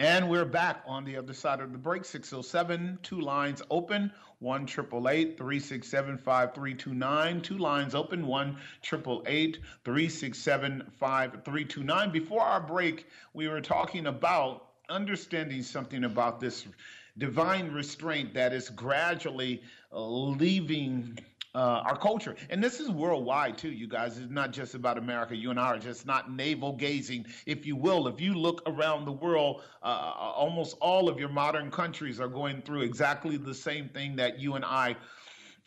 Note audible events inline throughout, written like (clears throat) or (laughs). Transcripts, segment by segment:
And we're back on the other side of the break. 607, two lines open, 1 367 5329. Two lines open, 1 367 5329. Before our break, we were talking about understanding something about this divine restraint that is gradually leaving uh, our culture. And this is worldwide too, you guys. It's not just about America. You and I are just not navel gazing, if you will. If you look around the world, uh, almost all of your modern countries are going through exactly the same thing that you and I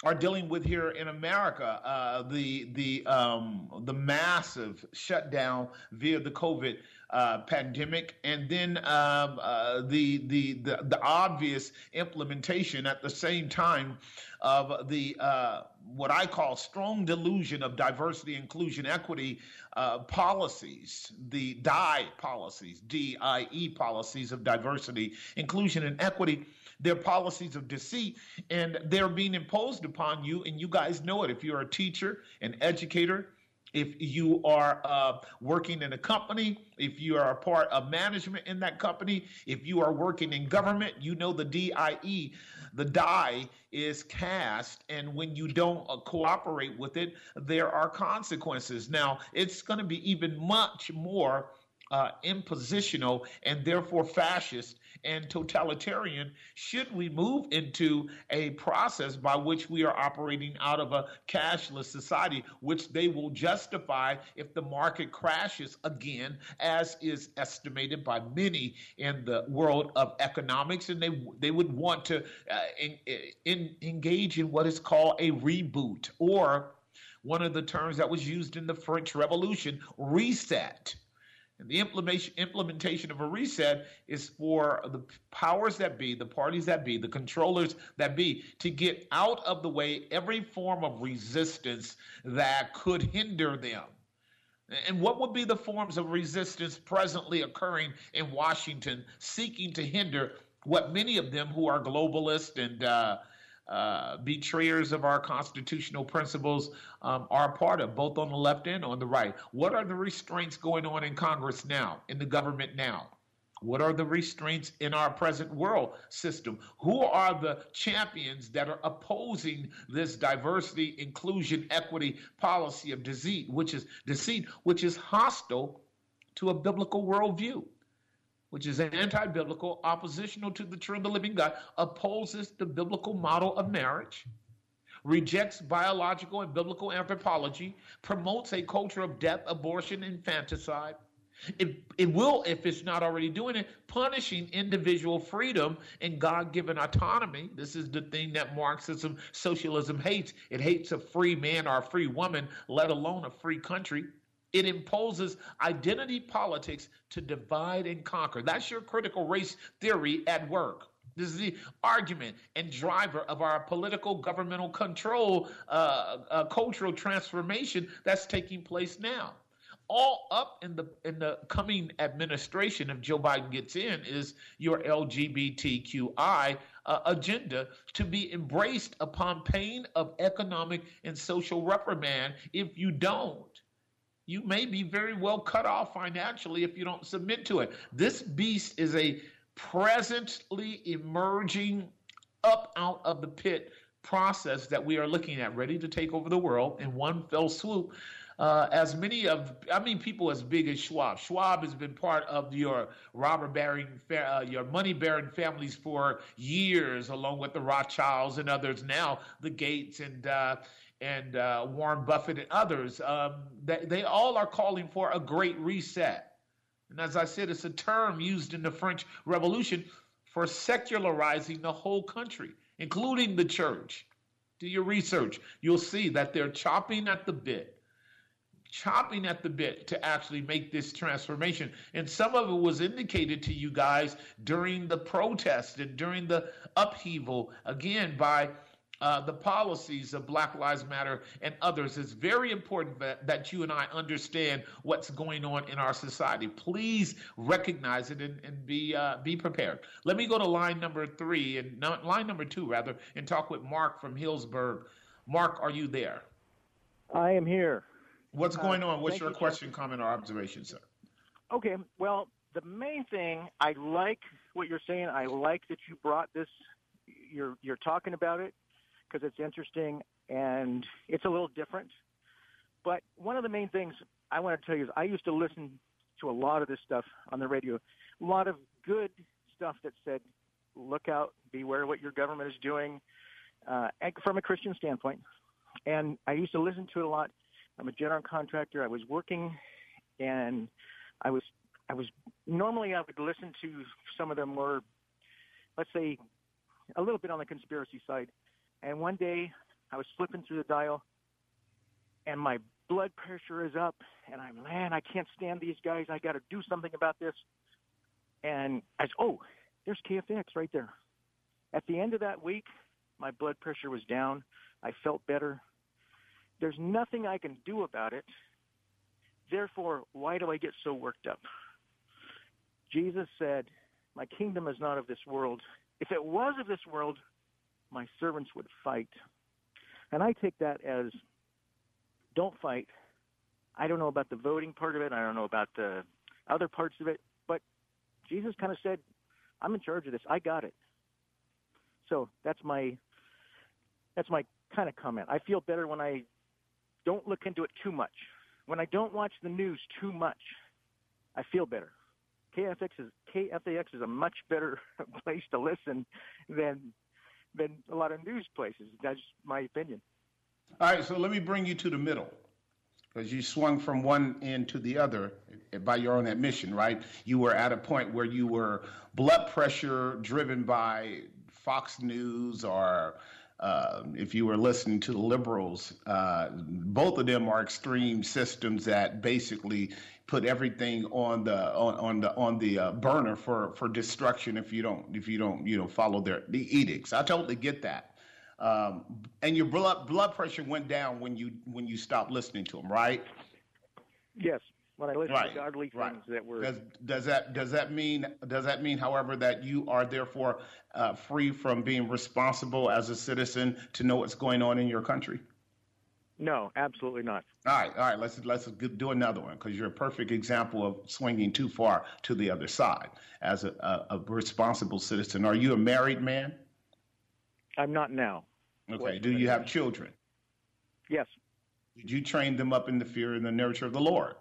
are dealing with here in America. Uh, the the um, the massive shutdown via the COVID uh, pandemic, and then um, uh, the, the the the obvious implementation at the same time of the uh, what I call strong delusion of diversity, inclusion, equity uh, policies, the DIE policies, D-I-E policies of diversity, inclusion, and equity. They're policies of deceit, and they're being imposed upon you, and you guys know it. If you're a teacher, an educator, if you are uh, working in a company, if you are a part of management in that company, if you are working in government, you know the DIE, the die is cast, and when you don't uh, cooperate with it, there are consequences. Now, it's going to be even much more uh, impositional and therefore fascist and totalitarian should we move into a process by which we are operating out of a cashless society, which they will justify if the market crashes again, as is estimated by many in the world of economics. And they, they would want to uh, in, in, engage in what is called a reboot or one of the terms that was used in the French Revolution, reset. And the implementation, implementation of a reset is for the powers that be, the parties that be, the controllers that be, to get out of the way every form of resistance that could hinder them. And what would be the forms of resistance presently occurring in Washington seeking to hinder what many of them who are globalists and uh, uh, betrayers of our constitutional principles um, are a part of, both on the left and on the right. What are the restraints going on in Congress now, in the government now? What are the restraints in our present world system? Who are the champions that are opposing this diversity, inclusion, equity policy of deceit, which is deceit, which is hostile to a biblical worldview? Which is anti biblical, oppositional to the true living God, opposes the biblical model of marriage, rejects biological and biblical anthropology, promotes a culture of death, abortion, infanticide. It, it will, if it's not already doing it, punishing individual freedom and God given autonomy. This is the thing that Marxism, socialism hates. It hates a free man or a free woman, let alone a free country. It imposes identity politics to divide and conquer. That's your critical race theory at work. This is the argument and driver of our political governmental control, uh, uh, cultural transformation that's taking place now. All up in the in the coming administration, if Joe Biden gets in, is your LGBTQI uh, agenda to be embraced upon pain of economic and social reprimand if you don't you may be very well cut off financially if you don't submit to it. This beast is a presently emerging up out of the pit process that we are looking at, ready to take over the world in one fell swoop. Uh, as many of, I mean, people as big as Schwab. Schwab has been part of your robber baron, uh, your money bearing families for years, along with the Rothschilds and others. Now the Gates and uh, and uh, Warren Buffett and others, um, they, they all are calling for a great reset. And as I said, it's a term used in the French Revolution for secularizing the whole country, including the church. Do your research. You'll see that they're chopping at the bit, chopping at the bit to actually make this transformation. And some of it was indicated to you guys during the protest and during the upheaval, again, by uh, the policies of Black Lives Matter and others. It's very important that, that you and I understand what's going on in our society. Please recognize it and, and be uh, be prepared. Let me go to line number three and no, line number two rather, and talk with Mark from Hillsburg. Mark, are you there? I am here. What's going on? What's your question, comment, or observation, sir? Okay. Well, the main thing I like what you're saying. I like that you brought this. You're you're talking about it because it's interesting and it's a little different. But one of the main things I want to tell you is I used to listen to a lot of this stuff on the radio, a lot of good stuff that said, "Look out, beware what your government is doing," uh, from a Christian standpoint. And I used to listen to it a lot I'm a general contractor. I was working, and I was I was normally I would listen to some of the more, let's say, a little bit on the conspiracy side. And one day I was flipping through the dial, and my blood pressure is up, and I'm man, I can't stand these guys. I got to do something about this. And I said, oh, there's KFX right there. At the end of that week, my blood pressure was down. I felt better. There's nothing I can do about it. Therefore, why do I get so worked up? Jesus said, My kingdom is not of this world. If it was of this world, my servants would fight. And I take that as don't fight. I don't know about the voting part of it. I don't know about the other parts of it. But Jesus kind of said, I'm in charge of this. I got it. So that's my that's my kind of comment. I feel better when I don't look into it too much. When I don't watch the news too much, I feel better. KFX is KFAX is a much better (laughs) place to listen than than a lot of news places. That's my opinion. All right, so let me bring you to the middle because you swung from one end to the other by your own admission, right? You were at a point where you were blood pressure driven by Fox News or uh, if you were listening to the liberals, uh, both of them are extreme systems that basically put everything on the on, on the on the uh, burner for for destruction if you don't if you don't you know follow their the edicts. I totally get that. Um, and your blood blood pressure went down when you when you stopped listening to them, right? Yes when I listen right. to godly things right. that were. Does, does that does that mean does that mean, however, that you are therefore uh, free from being responsible as a citizen to know what's going on in your country? No, absolutely not. All right, all right. Let's let's do another one because you're a perfect example of swinging too far to the other side as a, a, a responsible citizen. Are you a married man? I'm not now. Okay. Do you have children? Yes. Did you train them up in the fear and the nurture of the Lord?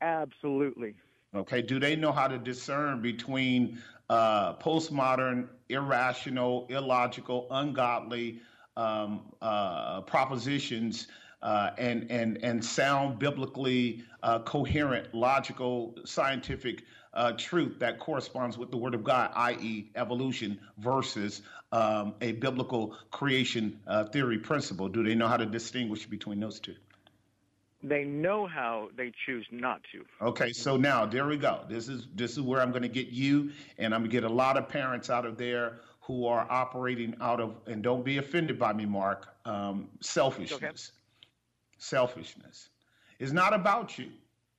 Absolutely. Okay. Do they know how to discern between uh, postmodern, irrational, illogical, ungodly um, uh, propositions uh, and and and sound biblically uh, coherent, logical, scientific uh, truth that corresponds with the Word of God, i.e., evolution versus um, a biblical creation uh, theory principle? Do they know how to distinguish between those two? They know how they choose not to. Okay, so now there we go. This is this is where I'm going to get you, and I'm going to get a lot of parents out of there who are operating out of, and don't be offended by me, Mark. Um, selfishness. Okay. Selfishness. is not about you.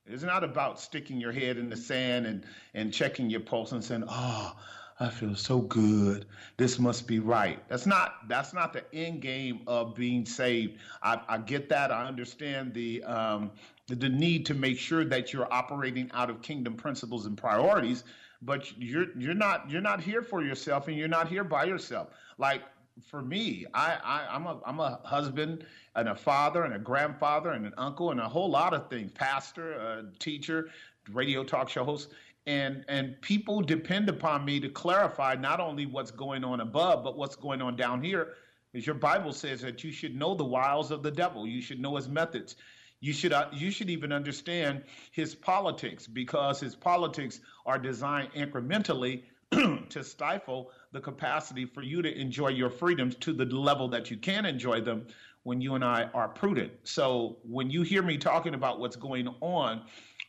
It's not about sticking your head in the sand and and checking your pulse and saying, "Oh, I feel so good. This must be right. That's not that's not the end game of being saved. I, I get that. I understand the, um, the need to make sure that you're operating out of kingdom principles and priorities. But you're you're not you're not here for yourself, and you're not here by yourself. Like for me, I, I I'm a I'm a husband and a father and a grandfather and an uncle and a whole lot of things. Pastor, a teacher, radio talk show host and and people depend upon me to clarify not only what's going on above but what's going on down here. Because your bible says that you should know the wiles of the devil. You should know his methods. You should uh, you should even understand his politics because his politics are designed incrementally (clears throat) to stifle the capacity for you to enjoy your freedoms to the level that you can enjoy them when you and I are prudent. So when you hear me talking about what's going on,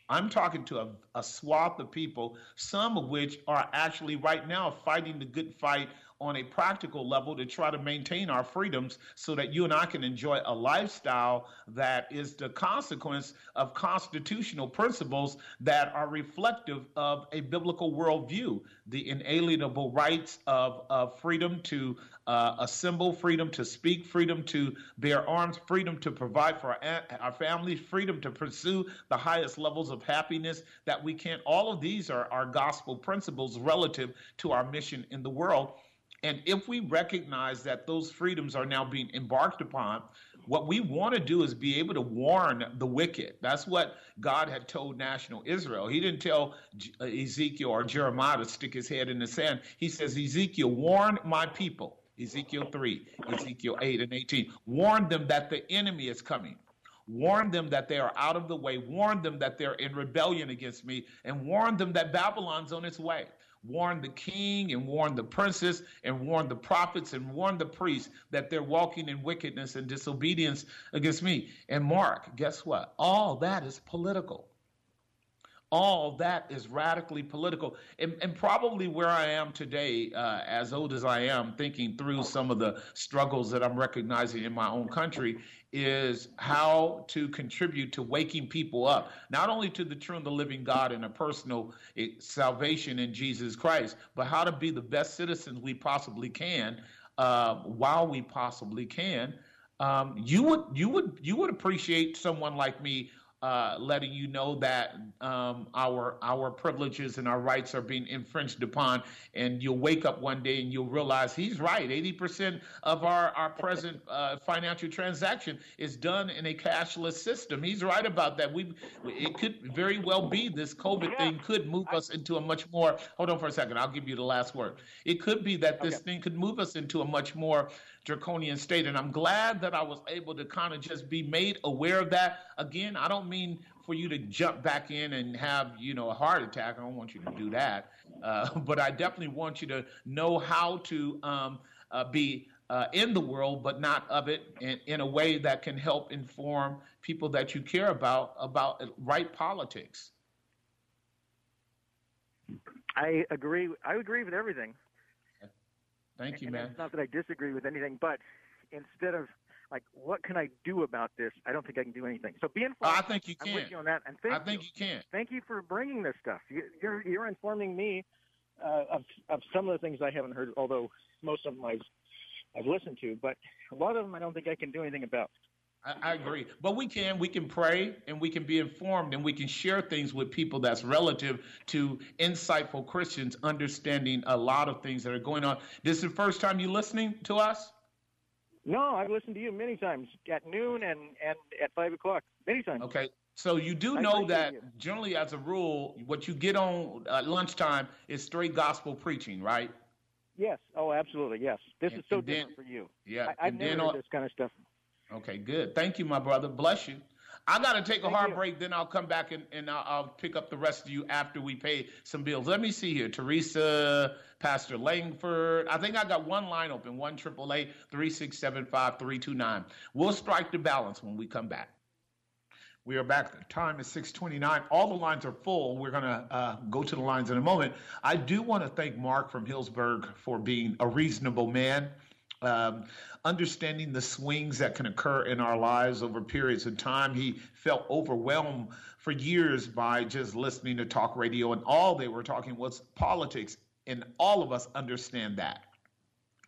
I'm talking to a, a swath of people, some of which are actually right now fighting the good fight on a practical level to try to maintain our freedoms so that you and I can enjoy a lifestyle that is the consequence of constitutional principles that are reflective of a biblical worldview. The inalienable rights of, of freedom to uh, assemble, freedom to speak, freedom to bear arms, freedom to provide for our, our families, freedom to pursue the highest levels of happiness that we can. All of these are our gospel principles relative to our mission in the world. And if we recognize that those freedoms are now being embarked upon, what we want to do is be able to warn the wicked. That's what God had told national Israel. He didn't tell uh, Ezekiel or Jeremiah to stick his head in the sand. He says, Ezekiel, warn my people. Ezekiel 3, Ezekiel 8 and 18. Warn them that the enemy is coming. Warn them that they are out of the way. Warn them that they're in rebellion against me. And warn them that Babylon's on its way warn the king and warn the princes and warn the prophets and warn the priests that they're walking in wickedness and disobedience against me. And Mark, guess what? All that is political. All that is radically political. And, and probably where I am today, uh, as old as I am, thinking through some of the struggles that I'm recognizing in my own country, is how to contribute to waking people up, not only to the true and the living God and a personal eh, salvation in Jesus Christ, but how to be the best citizens we possibly can uh, while we possibly can. Um, you would you would you would appreciate someone like me uh, letting you know that um, our our privileges and our rights are being infringed upon, and you'll wake up one day and you'll realize he's right. Eighty percent of our our present uh, financial transaction is done in a cashless system. He's right about that. We it could very well be this COVID yeah. thing could move us into a much more. Hold on for a second. I'll give you the last word. It could be that this okay. thing could move us into a much more draconian state. And I'm glad that I was able to kind of just be made aware of that. Again, I don't mean for you to jump back in and have, you know, a heart attack. I don't want you to do that. Uh, (laughs) but I definitely want you to know how to um, uh, be uh, in the world, but not of it in, in a way that can help inform people that you care about about right politics. I agree. I agree with everything. Thank you, and man. It's not that I disagree with anything, but instead of like, what can I do about this? I don't think I can do anything. So be informed. I think you can. I'm with you on that, and thank I think you. you can. Thank you for bringing this stuff. You, are you're informing me uh, of of some of the things I haven't heard, although most of them I've I've listened to, but a lot of them I don't think I can do anything about. I, I, agree. But we can. We can pray and we can be informed and we can share things with people that's relative to insightful Christians understanding a lot of things that are going on. This is the first time you listening to us? No, I've listened to you many times at noon and, and at 5 o'clock. Many times. Okay. So you do know that you. generally, as a rule, what you get on at lunchtime is straight gospel preaching, right? Yes. Oh, absolutely. Yes. This and, is so different for you. Yeah. I, have never heard this kind of stuff Okay, good. Thank you, my brother. Bless you. I got to take a hard break, then I'll come back and, and I'll, I'll, pick up the rest of you after we pay some bills. Let me see here. Teresa, Pastor Langford. I think I got one line open 1 3675 329. We'll strike the balance when we come back. We are back. The time is 629. All the lines are full. We're going to uh, go to the lines in a moment. I do want to thank Mark from Hillsburg for being a reasonable man um, understanding the swings that can occur in our lives over periods of time. He felt overwhelmed for years by just listening to talk radio, and all they were talking was politics. And all of us understand that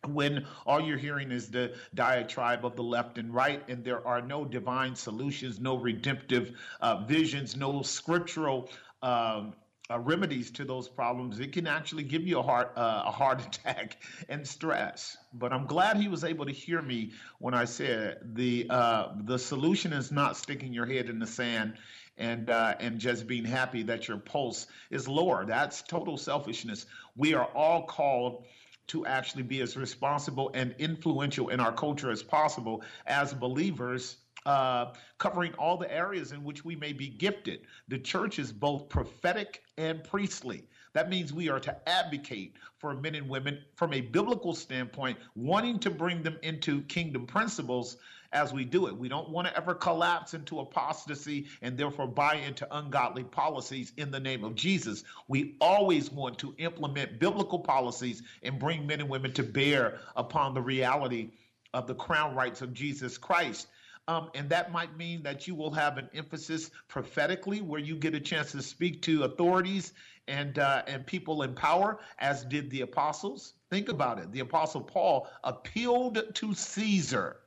when all you're hearing is the diatribe of the left and right, and there are no divine solutions, no redemptive uh, visions, no scriptural um, uh, remedies to those problems, it can actually give you a heart uh, a heart (laughs) attack and stress. But I'm glad he was able to hear me when I said the uh, the solution is not sticking your head in the sand and uh, and just being happy that your pulse is lower. That's total selfishness. We are all called to actually be as responsible and influential in our culture as possible as believers uh, covering all the areas in which we may be gifted. The church is both prophetic and priestly. That means we are to advocate for men and women from a biblical standpoint, wanting to bring them into kingdom principles as we do it. We don't want to ever collapse into apostasy and therefore buy into ungodly policies in the name of Jesus. We always want to implement biblical policies and bring men and women to bear upon the reality of the crown rights of Jesus Christ. Um, and that might mean that you will have an emphasis prophetically, where you get a chance to speak to authorities and uh, and people in power, as did the apostles. Think about it. The apostle Paul appealed to Caesar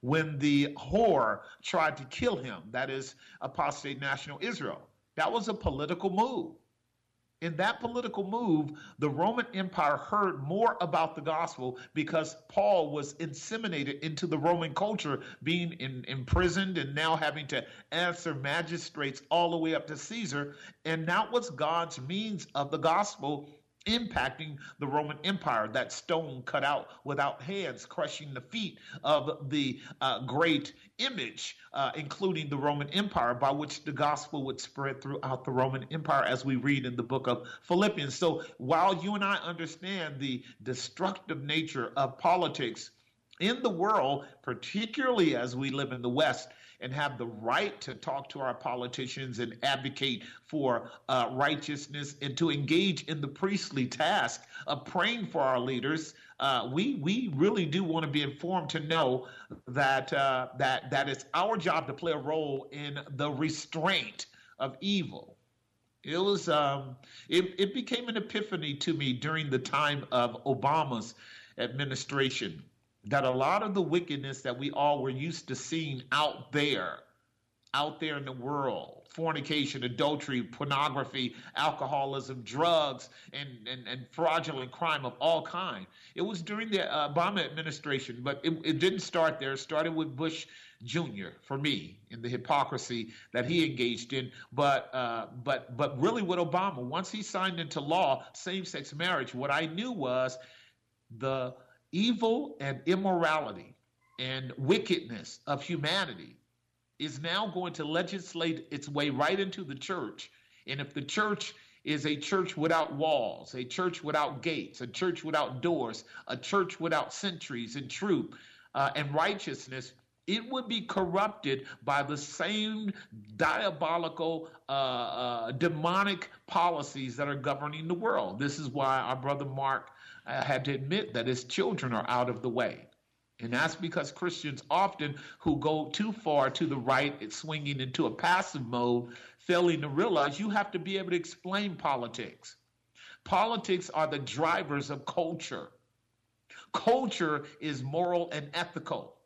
when the whore tried to kill him. That is apostate national Israel. That was a political move in that political move, the Roman Empire heard more about the gospel because Paul was inseminated into the Roman culture, being in, imprisoned and now having to answer magistrates all the way up to Caesar. And that was God's means of the gospel impacting the Roman Empire. That stone cut out without hands, crushing the feet of the uh, great image, uh, including the Roman Empire, by which the gospel would spread throughout the Roman Empire, as we read in the book of Philippians. So while you and I understand the destructive nature of politics in the world, particularly as we live in the West, and have the right to talk to our politicians and advocate for uh, righteousness and to engage in the priestly task of praying for our leaders, uh, we we really do want to be informed to know that uh, that that it's our job to play a role in the restraint of evil. It was um, it, it became an epiphany to me during the time of Obama's administration that a lot of the wickedness that we all were used to seeing out there, out there in the world, fornication, adultery, pornography, alcoholism, drugs, and, and, and fraudulent crime of all kind. It was during the Obama administration, but it, it didn't start there. It started with Bush Jr. for me in the hypocrisy that he engaged in. But uh, but but really with Obama, once he signed into law same-sex marriage, what I knew was the evil and immorality and wickedness of humanity is now going to legislate its way right into the church. And if the church is a church without walls, a church without gates, a church without doors, a church without sentries and truth uh, and righteousness, it would be corrupted by the same diabolical, uh, uh, demonic policies that are governing the world. This is why our brother Mark had to admit that his children are out of the way. And that's because Christians often who go too far to the right, swinging into a passive mode, failing to realize you have to be able to explain politics. Politics are the drivers of culture. Culture is moral and ethical.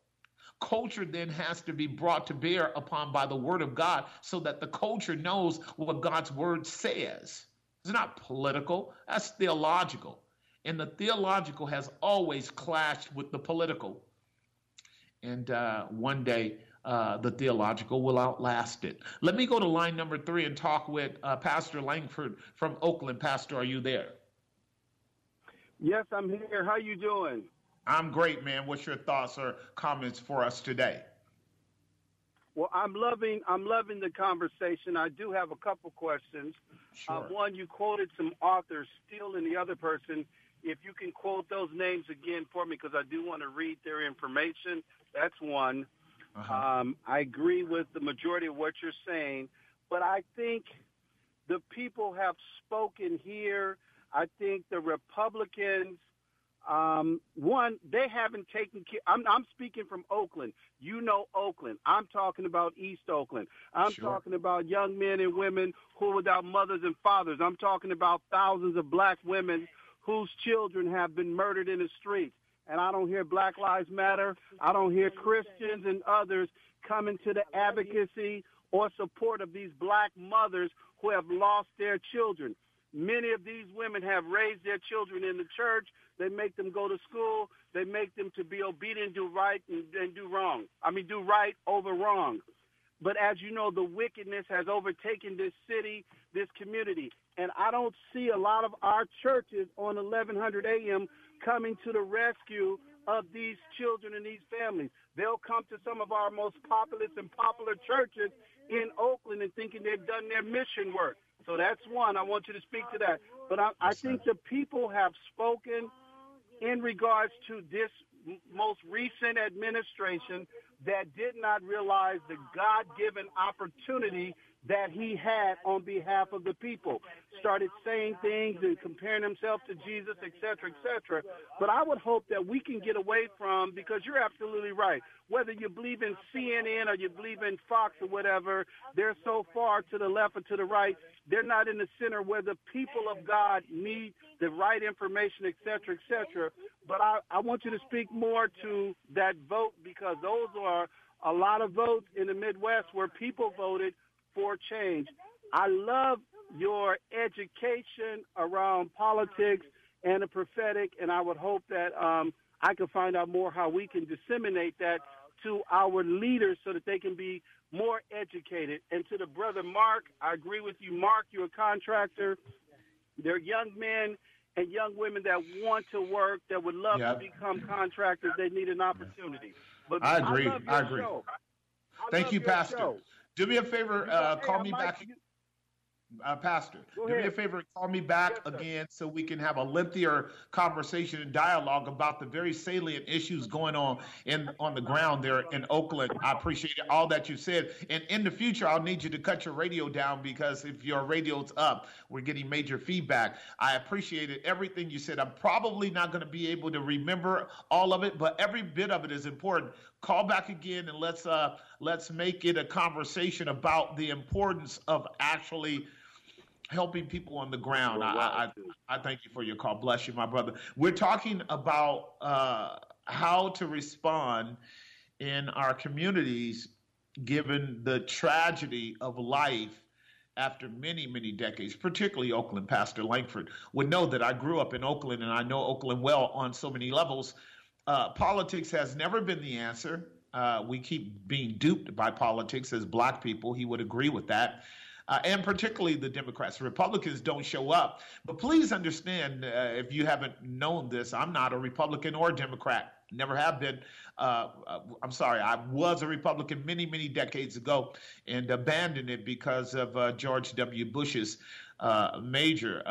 Culture then has to be brought to bear upon by the word of God so that the culture knows what God's word says. It's not political, that's theological. And the theological has always clashed with the political. And uh, one day, uh, the theological will outlast it. Let me go to line number three and talk with uh, Pastor Langford from Oakland. Pastor, are you there? Yes, I'm here. How you doing? I'm great, man. What's your thoughts or comments for us today? Well, I'm loving I'm loving the conversation. I do have a couple questions. Sure. Uh, one, you quoted some authors, Steele and the other person if you can quote those names again for me, because I do want to read their information. That's one. Uh-huh. Um, I agree with the majority of what you're saying, but I think the people have spoken here. I think the Republicans, um, one, they haven't taken care. I'm, I'm speaking from Oakland. You know Oakland. I'm talking about East Oakland. I'm sure. talking about young men and women who are without mothers and fathers. I'm talking about thousands of black women whose children have been murdered in the streets. And I don't hear Black Lives Matter. I don't hear Christians and others coming to the advocacy or support of these black mothers who have lost their children. Many of these women have raised their children in the church. They make them go to school. They make them to be obedient, do right, and, and do wrong. I mean, do right over wrong. But as you know, the wickedness has overtaken this city, this community. And I don't see a lot of our churches on 1100 AM coming to the rescue of these children and these families. They'll come to some of our most populous and popular churches in Oakland and thinking they've done their mission work. So that's one. I want you to speak to that. But I, I think the people have spoken in regards to this most recent administration that did not realize the God-given opportunity that he had on behalf of the people. Started saying things and comparing himself to Jesus, et cetera, et cetera. But I would hope that we can get away from, because you're absolutely right, whether you believe in CNN or you believe in Fox or whatever, they're so far to the left or to the right, they're not in the center where the people of God need the right information, et cetera, et cetera. But I, I want you to speak more to that vote because those are a lot of votes in the Midwest where people voted for change. I love your education around politics and the prophetic, and I would hope that um, I can find out more how we can disseminate that to our leaders so that they can be more educated. And to the brother Mark, I agree with you. Mark, you're a contractor. There are young men and young women that want to work, that would love yep. to become contractors. They need an opportunity. But I agree. I, I agree. Thank you, Pastor. Show. Do me a favor, uh, call me back. Uh, Pastor, do me a favor, call me back yes, again so we can have a lengthier conversation and dialogue about the very salient issues going on in on the ground there in Oakland. I appreciate all that you said. And in the future, I'll need you to cut your radio down because if your radio's up, we're getting major feedback. I appreciated everything you said. I'm probably not going to be able to remember all of it, but every bit of it is important. Call back again and let's uh let's make it a conversation about the importance of actually helping people on the ground. I, I, I, thank you for your call. Bless you, my brother. We're talking about uh, how to respond in our communities given the tragedy of life after many, many decades, particularly Oakland. Pastor Langford would know that I grew up in Oakland and I know Oakland well on so many levels. Uh, politics has never been the answer. Uh, we keep being duped by politics as black people. He would agree with that uh, and particularly the Democrats. Republicans don't show up. But please understand, uh, if you haven't known this, I'm not a Republican or a Democrat. Never have been. Uh, uh I'm sorry, I was a Republican many, many decades ago and abandoned it because of uh, George W. Bush's uh, major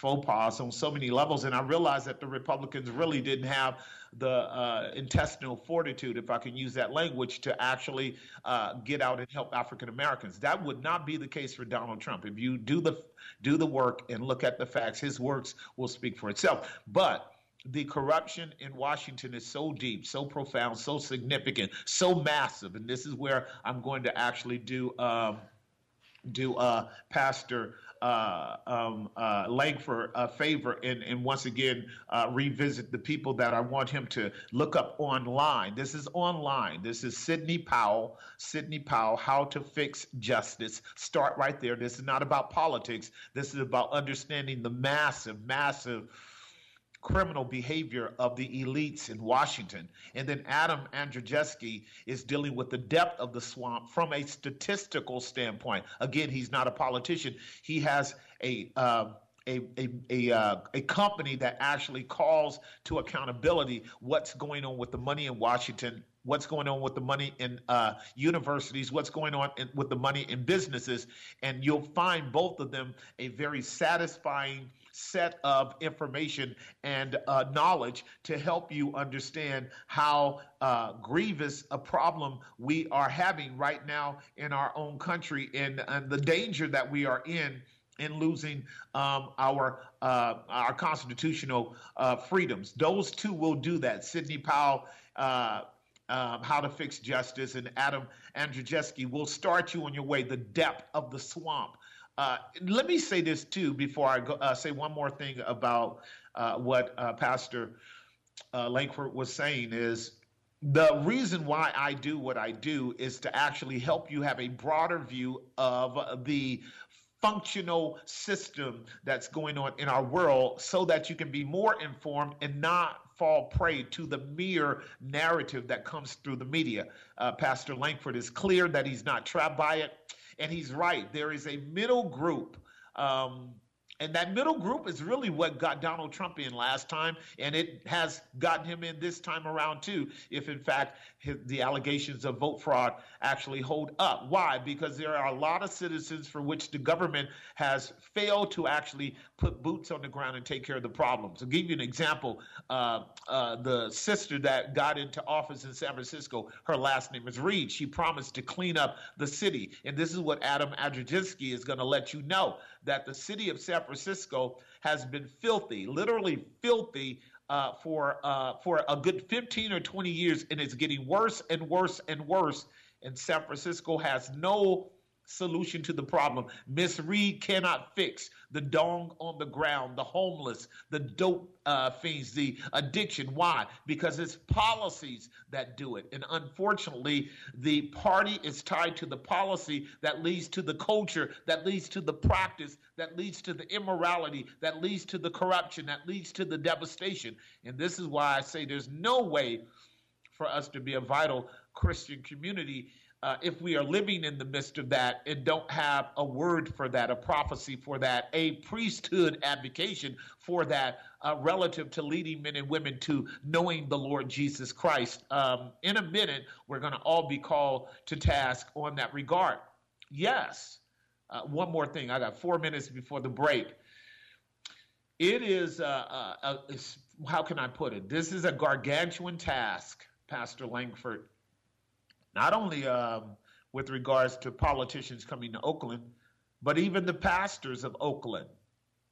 faux pas on so many levels. And I realized that the Republicans really didn't have the uh, intestinal fortitude, if I can use that language, to actually uh, get out and help African Americans. That would not be the case for Donald Trump. If you do the do the work and look at the facts, his works will speak for itself. But the corruption in Washington is so deep, so profound, so significant, so massive, and this is where I'm going to actually do um, do uh, Pastor uh, um, uh, Langford a favor and, and once again uh, revisit the people that I want him to look up online. This is online. This is Sidney Powell. Sidney Powell, How to Fix Justice. Start right there. This is not about politics. This is about understanding the massive, massive criminal behavior of the elites in Washington. And then Adam Andrzejewski is dealing with the depth of the swamp from a statistical standpoint. Again, he's not a politician. He has a uh, a a a, uh, a company that actually calls to accountability what's going on with the money in Washington what's going on with the money in uh, universities, what's going on in, with the money in businesses, and you'll find both of them a very satisfying set of information and uh, knowledge to help you understand how uh, grievous a problem we are having right now in our own country and, and the danger that we are in in losing um, our uh, our constitutional uh, freedoms. Those two will do that. Sidney Powell. Uh, um, how to fix justice, and Adam Andrzejewski will start you on your way. The depth of the swamp uh, let me say this too before I go, uh, say one more thing about uh, what uh, Pastor uh, Langford was saying is the reason why I do what I do is to actually help you have a broader view of the functional system that's going on in our world so that you can be more informed and not fall prey to the mere narrative that comes through the media. Uh, Pastor Langford is clear that he's not trapped by it and he's right. There is a middle group. Um, And that middle group is really what got Donald Trump in last time, and it has gotten him in this time around too, if in fact his, the allegations of vote fraud actually hold up. Why? Because there are a lot of citizens for which the government has failed to actually put boots on the ground and take care of the problems. I'll give you an example. Uh, uh, the sister that got into office in San Francisco, her last name is Reed. She promised to clean up the city. And this is what Adam Andrzejewski is going to let you know that the city of San Francisco has been filthy, literally filthy uh, for uh, for a good 15 or 20 years, and it's getting worse and worse and worse. And San Francisco has no solution to the problem. Miss Reed cannot fix the dong on the ground, the homeless, the dope uh, fiends, the addiction. Why? Because it's policies that do it. And unfortunately, the party is tied to the policy that leads to the culture, that leads to the practice, that leads to the immorality, that leads to the corruption, that leads to the devastation. And this is why I say there's no way for us to be a vital Christian community uh, if we are living in the midst of that and don't have a word for that, a prophecy for that, a priesthood advocation for that, uh, relative to leading men and women to knowing the Lord Jesus Christ. Um, in a minute, we're going to all be called to task on that regard. Yes. Uh, one more thing. I got four minutes before the break. It is, uh, uh, how can I put it? This is a gargantuan task, Pastor Langford not only um, with regards to politicians coming to Oakland, but even the pastors of Oakland.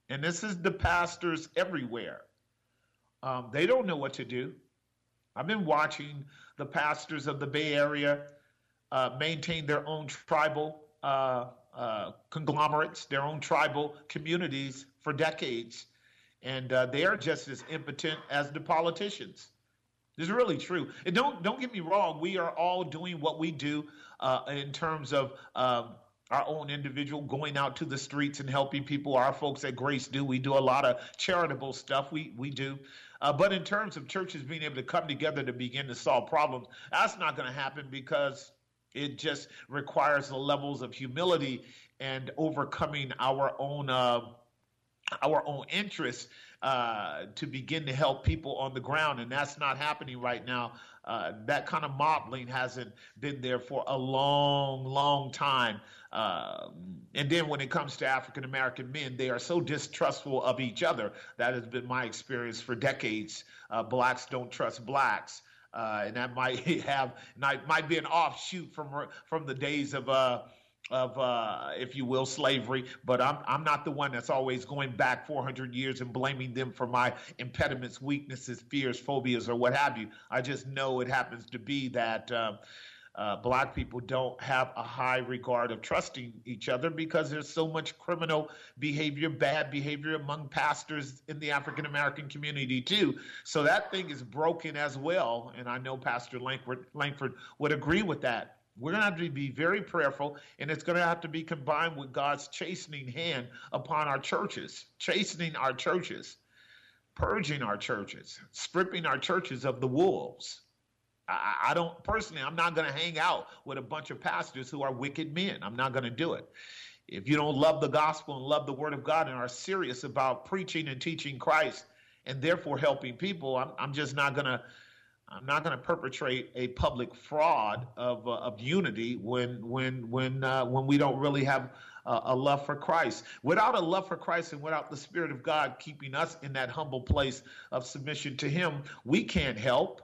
And this is the pastors everywhere. Um, they don't know what to do. I've been watching the pastors of the Bay Area uh, maintain their own tribal uh, uh, conglomerates, their own tribal communities for decades. And uh, they are just as impotent as the politicians. This is really true. And don't don't get me wrong. We are all doing what we do uh, in terms of um, our own individual going out to the streets and helping people. Our folks at Grace do. We do a lot of charitable stuff. We we do. Uh, but in terms of churches being able to come together to begin to solve problems, that's not going to happen because it just requires the levels of humility and overcoming our own uh, our own interests uh, to begin to help people on the ground, and that's not happening right now. Uh, that kind of modeling hasn't been there for a long, long time. Uh, and then when it comes to African American men, they are so distrustful of each other. That has been my experience for decades. Uh, blacks don't trust blacks. Uh, and that might (laughs) have might be an offshoot from from the days of uh, of, uh, if you will, slavery. But I'm I'm not the one that's always going back 400 years and blaming them for my impediments, weaknesses, fears, phobias, or what have you. I just know it happens to be that. Uh, uh, black people don't have a high regard of trusting each other because there's so much criminal behavior, bad behavior among pastors in the African American community too. So that thing is broken as well, and I know Pastor Langford would agree with that. We're going to have to be very prayerful, and it's going to have to be combined with God's chastening hand upon our churches, chastening our churches, purging our churches, stripping our churches of the wolves. I, don't personally, I'm not going to hang out with a bunch of pastors who are wicked men. I'm not going to do it. If you don't love the gospel and love the word of God and are serious about preaching and teaching Christ and therefore helping people, I'm, I'm just not going to I'm not going to perpetrate a public fraud of, uh, of unity when when when uh, when we don't really have uh, a love for Christ. Without a love for Christ and without the Spirit of God keeping us in that humble place of submission to Him, we can't help.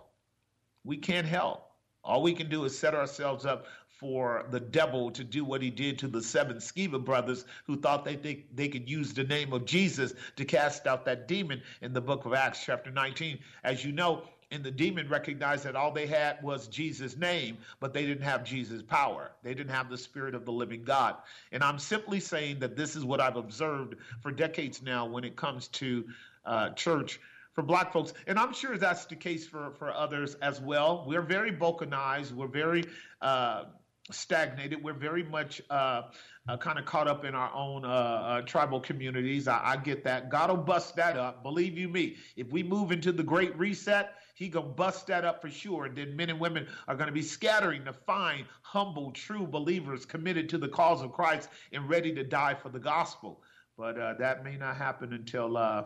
We can't help. All we can do is set ourselves up for the devil to do what he did to the seven Sceva brothers who thought they, they, they could use the name of Jesus to cast out that demon in the book of Acts, chapter 19. As you know, and the demon recognized that all they had was Jesus' name, but they didn't have Jesus' power. They didn't have the Spirit of the living God. And I'm simply saying that this is what I've observed for decades now when it comes to uh, church for black folks. And I'm sure that's the case for, for others as well. We're very balkanized. We're very uh, stagnated. We're very much uh, uh, kind of caught up in our own uh, uh, tribal communities. I, I, get that. God will bust that up. Believe you me. If we move into the Great Reset, He gonna bust that up for sure. And then men and women are gonna be scattering to find humble, true believers committed to the cause of Christ and ready to die for the gospel. but uh, that may not happen until uh,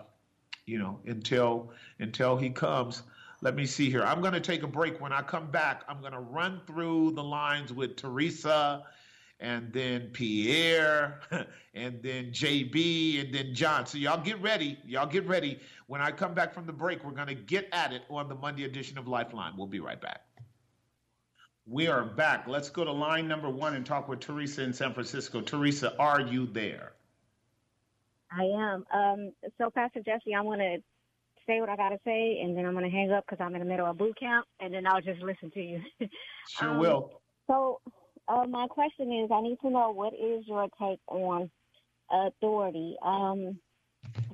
you know until until he comes. Let me see here. I'm going to take a break. When I come back, I'm going to run through the lines with Teresa and then Pierre (laughs) and then JB and then John. So y'all get ready. Y'all get ready. When I come back from the break, we're going to get at it on the Monday edition of Lifeline. We'll be right back. We are back. Let's go to line number one and talk with Teresa in San Francisco. Teresa, are you there? I am. Um, so, Pastor Jesse, I want to say what I got to say, and then I'm going to hang up because I'm in the middle of boot camp, and then I'll just listen to you. (laughs) sure um, will. So, uh, my question is I need to know what is your take on authority? Um,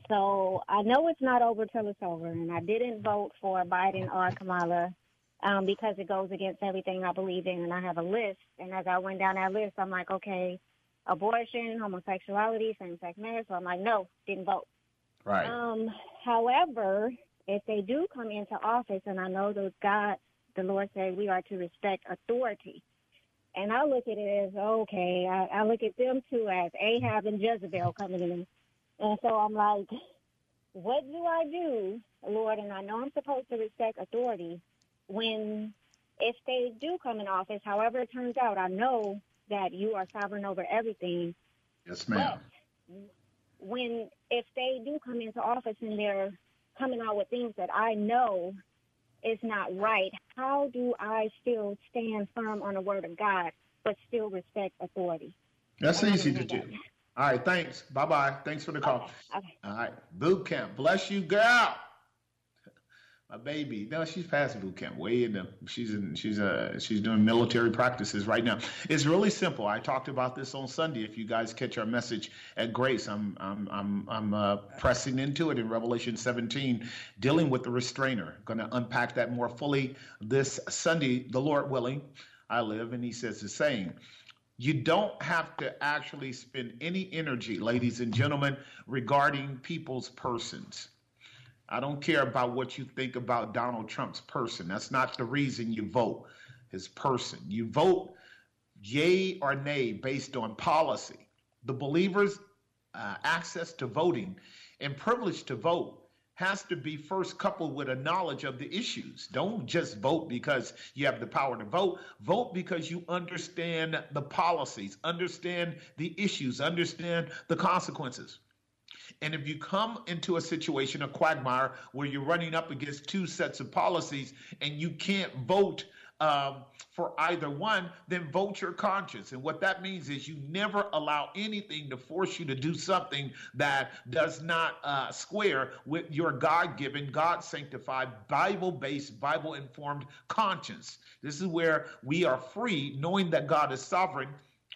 so, I know it's not over till it's over, and I didn't vote for Biden or Kamala um, because it goes against everything I believe in, and I have a list. And as I went down that list, I'm like, okay, abortion, homosexuality, same-sex marriage. So I'm like, no, didn't vote. Right. Um, however, if they do come into office, and I know those God, the Lord said we are to respect authority. And I look at it as okay. I, I look at them too as Ahab and Jezebel coming in, and so I'm like, what do I do, Lord? And I know I'm supposed to respect authority when, if they do come in office, however it turns out, I know that you are sovereign over everything. Yes, ma'am. But when if they do come into office and they're coming out with things that I know is not right, how do I still stand firm on the word of God but still respect authority? That's easy to do. All right, thanks. Bye bye. Thanks for the call. Okay. okay. All right, boot camp. Bless you, girl a baby. No, she's past boot camp. Way in the she's in she's uh she's doing military practices right now. It's really simple. I talked about this on Sunday. If you guys catch our message at Grace, I'm I'm I'm I'm uh, pressing into it in Revelation 17, dealing with the restrainer. Going to unpack that more fully this Sunday, the Lord willing. I live, and He says the same. You don't have to actually spend any energy, ladies and gentlemen, regarding people's persons I don't care about what you think about Donald Trump's person. That's not the reason you vote, his person. You vote yay or nay based on policy. The believer's uh, access to voting and privilege to vote has to be first coupled with a knowledge of the issues. Don't just vote because you have the power to vote. Vote because you understand the policies, understand the issues, understand the consequences. And if you come into a situation, a quagmire, where you're running up against two sets of policies and you can't vote um, for either one, then vote your conscience. And what that means is you never allow anything to force you to do something that does not uh, square with your God given, God sanctified, Bible based, Bible informed conscience. This is where we are free, knowing that God is sovereign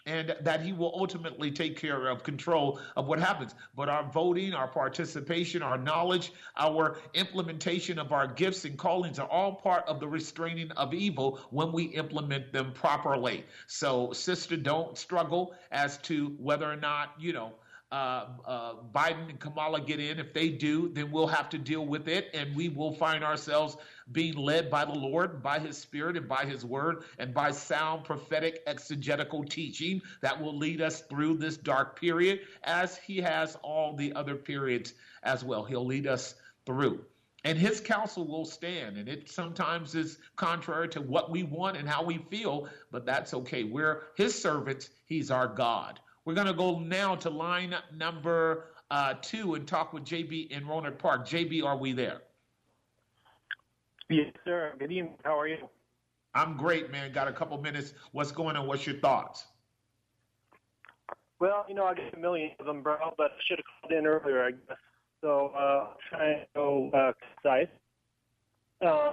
and that he will ultimately take care of control of what happens. But our voting, our participation, our knowledge, our implementation of our gifts and callings are all part of the restraining of evil when we implement them properly. So, sister, don't struggle as to whether or not, you know, uh, uh, Biden and Kamala get in. If they do, then we'll have to deal with it, and we will find ourselves being led by the Lord, by His Spirit, and by His Word, and by sound prophetic exegetical teaching that will lead us through this dark period, as He has all the other periods as well. He'll lead us through. And his counsel will stand. And it sometimes is contrary to what we want and how we feel, but that's okay. We're his servants, he's our God. We're going to go now to line number uh, two and talk with JB in Rohnert Park. JB, are we there? Yes, sir. Good evening. How are you? I'm great, man. Got a couple minutes. What's going on? What's your thoughts? Well, you know, I get a million of them, bro, but I should have called in earlier, I guess. So uh, I'll try and go uh, concise. Uh,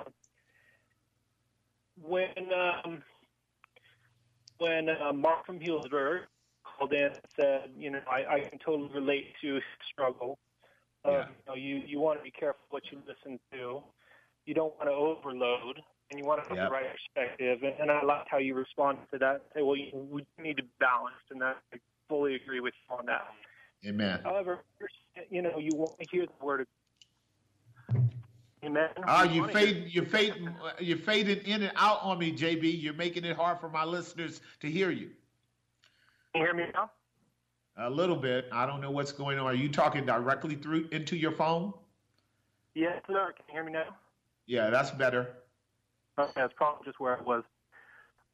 when um, when uh, Mark from Healdsburg called in and said, you know, I, I can totally relate to struggle. Uh, yeah. you, know, you you want to be careful what you listen to. You don't want to overload, and you want to have yep. the right perspective. And, and I like how you responded to that. Say, well, you, we need to be balanced, and that, I fully agree with you on that. Amen. However, you know, you want to hear the word of Amen. Ah, you fade, you fade, you're fading in and out on me, JB. You're making it hard for my listeners to hear you. You hear me now? A little bit. I don't know what's going on. Are you talking directly through into your phone? Yes, sir. Can you hear me now? Yeah, that's better. Okay, that's probably just where I was.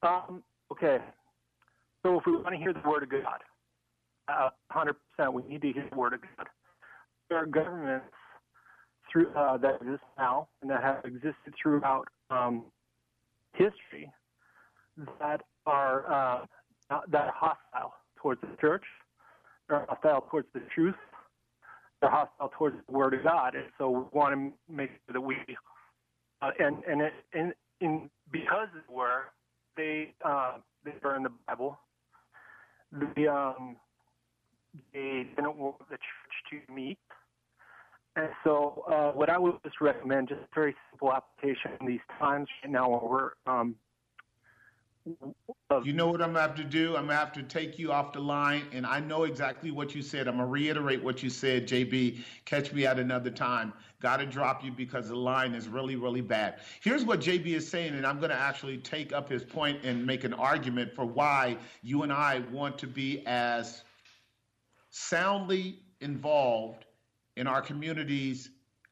Um, okay. So if we want to hear the word of God, uh, 100%, we need to hear the word of God. There are governments through uh, that exist now and that have existed throughout um, history that are uh, that are hostile towards the church. They're hostile towards the truth. They're hostile towards the word of God, and so we want to make sure that we uh, and and it, and in because they were they uh, they burn the Bible. They um, they didn't want the church to meet. And so, uh, what I would just recommend, just a very simple application in these times right now where we're. Um, you know what I'm gonna have to do? I'm gonna have to take you off the line, and I know exactly what you said. I'm gonna reiterate what you said, JB. Catch me at another time. Got to drop you because the line is really, really bad. Here's what JB is saying, and I'm gonna actually take up his point and make an argument for why you and I want to be as soundly involved in our communities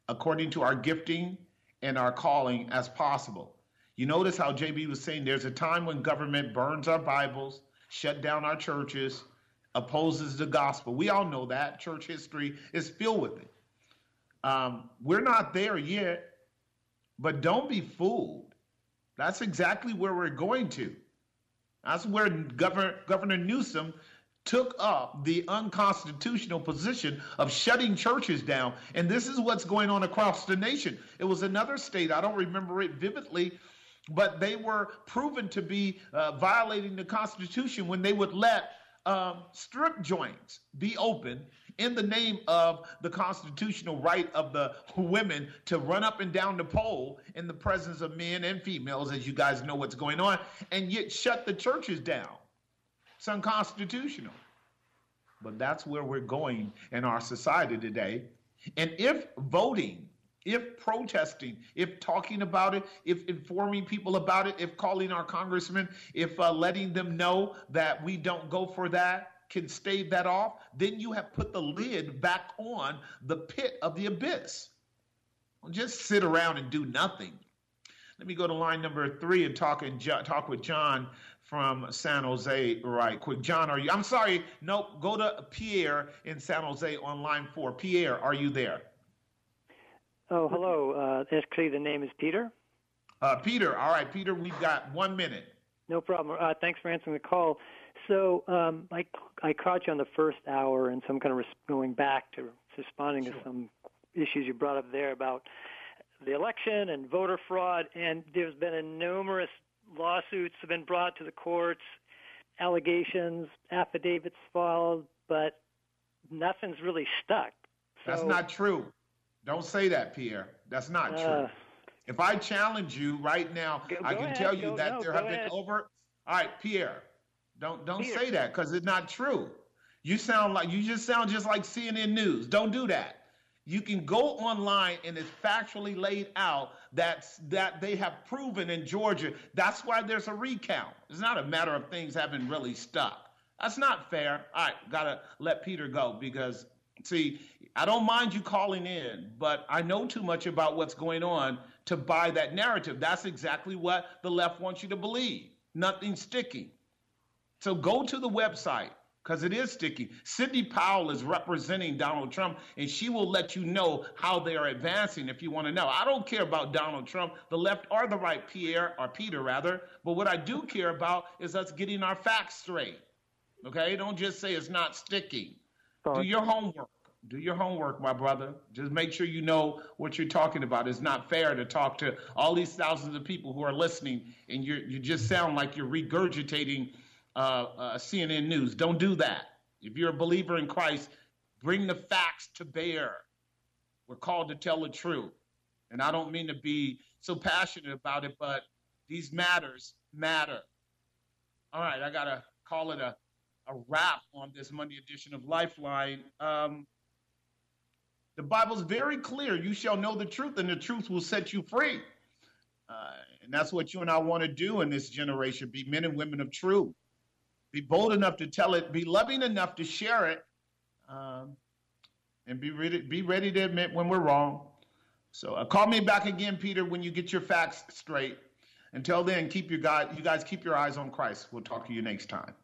according to our gifting and our calling as possible. You notice how JB was saying there's a time when government burns our Bibles, shut down our churches, opposes the gospel. We all know that. Church history is filled with it. Um, we're not there yet, but don't be fooled. That's exactly where we're going to. That's where Governor, Governor Newsom took up the unconstitutional position of shutting churches down. And this is what's going on across the nation. It was another state, I don't remember it vividly, but they were proven to be uh, violating the Constitution when they would let um, strip joints be open in the name of the constitutional right of the women to run up and down the pole in the presence of men and females, as you guys know what's going on, and yet shut the churches down. It's unconstitutional. But that's where we're going in our society today. And if voting, if protesting, if talking about it, if informing people about it, if calling our congressmen, if uh, letting them know that we don't go for that, can stave that off, then you have put the lid back on the pit of the abyss. Don't just sit around and do nothing. Let me go to line number three and talk and talk with John from San Jose right quick. John, are you? I'm sorry. Nope. Go to Pierre in San Jose on line four. Pierre, are you there? Oh, hello. Uh, actually, the name is Peter. Uh, Peter. All right, Peter. We've got one minute. No problem. Uh, thanks for answering the call. So um, I, I caught you on the first hour, and so I'm kind of res- going back to responding sure. to some issues you brought up there about the election and voter fraud. And there's been a numerous lawsuits have been brought to the courts, allegations, affidavits filed, but nothing's really stuck. So, That's not true. Don't say that, Pierre. That's not uh, true. If I challenge you right now, go, I can ahead, tell you go, that no, there have ahead. been over. All right, Pierre, don't don't Pierre. say that because it's not true. You sound like you just sound just like CNN News. Don't do that. You can go online and it's factually laid out that that they have proven in Georgia. That's why there's a recount. It's not a matter of things having really stuck. That's not fair. All right, gotta let Peter go because see, I don't mind you calling in, but I know too much about what's going on to buy that narrative. That's exactly what the left wants you to believe. Nothing sticking. So go to the website because it is sticky. Sidney Powell is representing Donald Trump, and she will let you know how they are advancing if you want to know. I don't care about Donald Trump, the left or the right, Pierre or Peter rather. But what I do care about is us getting our facts straight. Okay, don't just say it's not sticky. Sorry. Do your homework. Do your homework, my brother. Just make sure you know what you're talking about. It's not fair to talk to all these thousands of people who are listening, and you you just sound like you're regurgitating uh, uh, CNN News. Don't do that. If you're a believer in Christ, bring the facts to bear. We're called to tell the truth. And I don't mean to be so passionate about it, but these matters matter. All right, I got to call it a, a wrap on this Monday edition of Lifeline. Um, the Bible's very clear. You shall know the truth, and the truth will set you free. Uh, and that's what you and I want to do in this generation be men and women of truth. be bold enough to tell it, be loving enough to share it, um, and be ready, be ready to admit when we're wrong. So uh, call me back again, Peter, when you get your facts straight. Until then, keep your God, you guys keep your eyes on Christ. We'll talk to you next time.